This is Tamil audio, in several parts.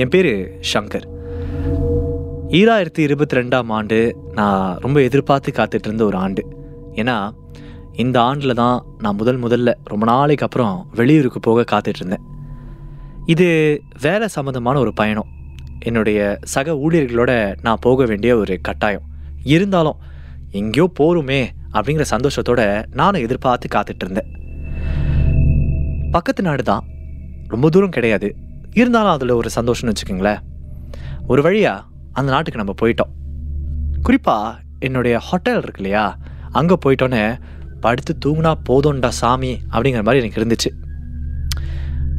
என் பேர் ஷங்கர் ஈராயிரத்தி இருபத்தி ரெண்டாம் ஆண்டு நான் ரொம்ப எதிர்பார்த்து காத்துட்டு இருந்த ஒரு ஆண்டு. ஏன்னா இந்த ஆண்டில் தான் நான் முதல் முதல்ல ரொம்ப நாளைக்கு அப்புறம் வெளியூருக்கு போக காத்துட்டு இருந்தேன் இது வேலை சம்மந்தமான ஒரு பயணம். என்னுடைய சக ஊழியர்களோட நான் போக வேண்டிய ஒரு கட்டாயம். இருந்தாலும் எங்கேயோ போருமே அப்படிங்கிற சந்தோஷத்தோட நானும் எதிர்பார்த்து காத்துட்டு இருந்தேன் பக்கத்து நாடு தான். ரொம்ப தூரம் கிடையாது. இருந்தாலும் அதில் ஒரு சந்தோஷம்னு வச்சுக்கோங்களேன். ஒரு வழியா அந்த நாட்டுக்கு நம்ம போயிட்டோம். குறிப்பாக என்னுடைய ஹோட்டல் இருக்கு இல்லையா? அங்கே போயிட்டோன்னே படுத்து தூங்கினா போதும்டா சாமி அப்படிங்கிற மாதிரி எனக்கு இருந்துச்சு.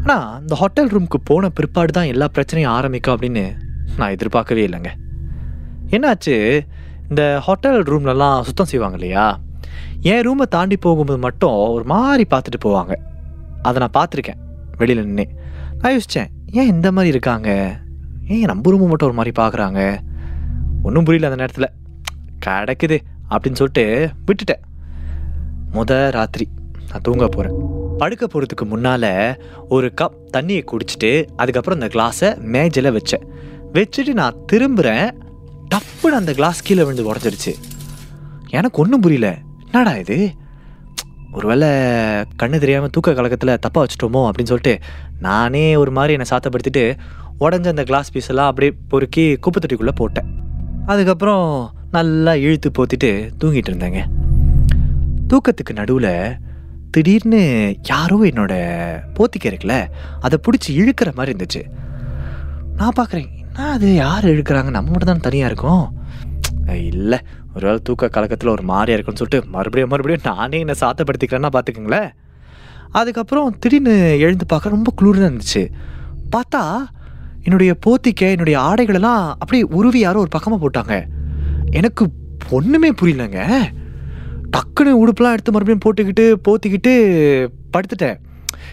ஆனால் இந்த ஹோட்டல் ரூமுக்கு போன பிற்பாடு தான் எல்லா பிரச்சனையும் ஆரம்பிக்கும் அப்படின்னு நான் எதிர்பார்க்கவே இல்லைங்க. என்னாச்சு? இந்த ஹோட்டல் ரூம்லலாம் சுத்தம் செய்வாங்க இல்லையா? என் ரூமை தாண்டி போகும்போது மட்டும் ஒரு மாதிரி பார்த்துட்டு போவாங்க. அதை நான் பார்த்துருக்கேன். வெளியில் நின்று நான் யோசித்தேன் ஏன் இந்த மாதிரி இருக்காங்க? ஏன் நம்ம ரூமை மட்டும் ஒரு மாதிரி பார்க்குறாங்க? ஒன்றும் புரியல அந்த நேரத்தில். கிடக்குது அப்படின்னு சொல்லிட்டு விட்டுட்டேன். முத ராத்திரி நான் தூங்க போகிறேன் படுக்க போகிறதுக்கு முன்னால் ஒரு கப் தண்ணியை குடிச்சிட்டு அதுக்கப்புறம் அந்த கிளாஸை மேஜில் வச்சேன். வச்சுட்டு நான் திரும்புகிறேன் டப்புன்னு அந்த கிளாஸ் கீழே விழுந்து உடஞ்சிருச்சு. எனக்கு ஒன்றும் புரியல. என்னடா இது? ஒருவேளை கண்ணு தெரியாமல் தூக்க கலக்கத்தில் தப்பாக வச்சுட்டோமோ அப்படின்னு சொல்லிட்டு நானே ஒரு மாதிரி என்னை சாத்தப்படுத்திட்டு உடஞ்ச அந்த கிளாஸ் பீஸெல்லாம் அப்படியே பொறுக்கி குப்பை தொட்டிக்குள்ளே போட்டேன். அதுக்கப்புறம் நல்லா இழுத்து போத்திட்டு தூங்கிட்டு இருந்தேங்க. தூக்கத்துக்கு நடுவில் திடீர்னு யாரோ என்னோட போத்திக்க இருக்குல்ல அதை பிடிச்சி இழுக்கிற மாதிரி இருந்துச்சு. நான் பார்க்குறேன் என்ன அது? யார் இழுக்கிறாங்க? நம்ம மட்டும் தான் தனியாக இருக்கோம். இல்லை ஒரு வேளை தூக்க கலக்கத்தில் ஒரு மாதிரியாக இருக்குன்னு சொல்லிட்டு மறுபடியும் மறுபடியும் நானே என்னை சாத்தப்படுத்திக்கிறேன்னா பார்த்துக்குங்களேன் அதுக்கப்புறம் திடீர்னு எழுந்து பார்க்க ரொம்ப குளிர்னு இருந்துச்சு. பார்த்தா என்னுடைய போத்திக்க என்னுடைய ஆடைகளெல்லாம் அப்படியே உருவி யாரோ ஒரு பக்கமாக போட்டாங்க. எனக்கு ஒன்றுமே புரியலங்க. டக்குன்னு உடுப்புலாம் எடுத்து மறுபடியும் போட்டுக்கிட்டு போத்திக்கிட்டு படுத்துட்டேன்.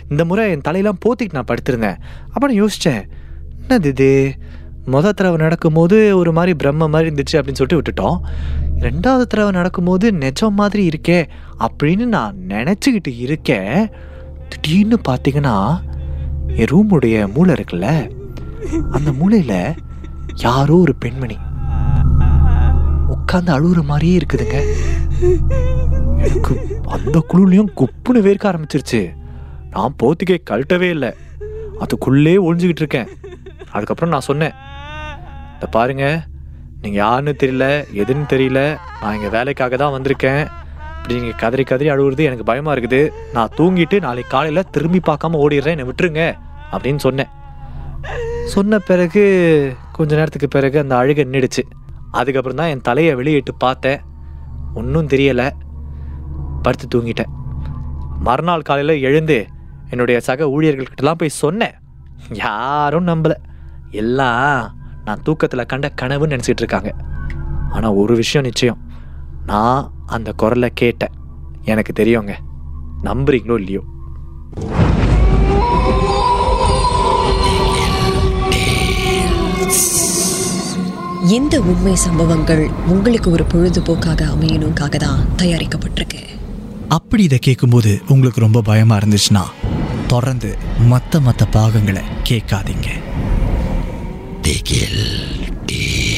இந்த முறை என் தலையெல்லாம் போத்திக்கிட்டு நான் படுத்திருந்தேன். அப்போ நான் யோசித்தேன் என்னது இது? மொதல் தடவை நடக்கும்போது ஒரு மாதிரி பிரம்ம மாதிரி இருந்துச்சு அப்படின்னு சொல்லிட்டு விட்டுட்டோம். ரெண்டாவது தடவை நடக்கும்போது நெஜம் மாதிரி இருக்கே அப்படின்னு நான் நினச்சிக்கிட்டு இருக்கேன். திடீர்னு பார்த்தீங்கன்னா என் ரூமுடைய மூளை இருக்குல்ல அந்த மூலையில் யாரோ ஒரு பெண்மணி உட்காந்து அழுகுற மாதிரியே இருக்குதுங்க. எனக்கு அந்த குழுலையும் குப்புன்னு வேர்க்க ஆரம்பிச்சிருச்சு. நான் போத்துக்கே கழட்டவே இல்லை. அதுக்குள்ளே ஒழிஞ்சுக்கிட்டு இருக்கேன். அதுக்கப்புறம் நான் சொன்னேன் இந்த பாருங்க. நீங்கள் யாருன்னு தெரியல எதுன்னு தெரியல. நான் இங்கே வேலைக்காக தான் வந்திருக்கேன். இப்படி நீங்கள் கதறி கதறி அழுகுறது எனக்கு பயமாக இருக்குது. நான் தூங்கிட்டு நாளைக்கு காலையில் திரும்பி பார்க்காம ஓடிடுறேன். என்னை விட்டுருங்க அப்படின்னு சொன்னேன். சொன்ன பிறகு கொஞ்ச நேரத்துக்கு பிறகு அந்த அழுகை நின்றுடுச்சு அதுக்கப்புறம் தான் என் தலையை வெளியிட்டு பார்த்தேன். ஒன்றும் தெரியலை. படுத்து தூங்கிட்டேன். மறுநாள் காலையில் எழுந்து என்னுடைய சக ஊழியர்கள்கிட்டலாம் போய் சொன்னேன். யாரும் நம்பலை. எல்லாம் நான் தூக்கத்தில் கண்ட கனவுன்னு நினச்சிட்டு இருக்காங்க. ஆனால் ஒரு விஷயம் நிச்சயம். நான் அந்த குரலை கேட்டேன். எனக்கு தெரியுங்க. நம்புறீங்களோ இல்லையோ? இந்த உண்மை சம்பவங்கள் உங்களுக்கு ஒரு பொழுதுபோக்காக அமையணுக்காக தான் தயாரிக்கப்பட்டிருக்கு. அப்படி இதை கேட்கும்போது உங்களுக்கு ரொம்ப பயமா இருந்துச்சுன்னா தொடர்ந்து மற்ற மற்ற பாகங்களை கேட்காதீங்க. tekil.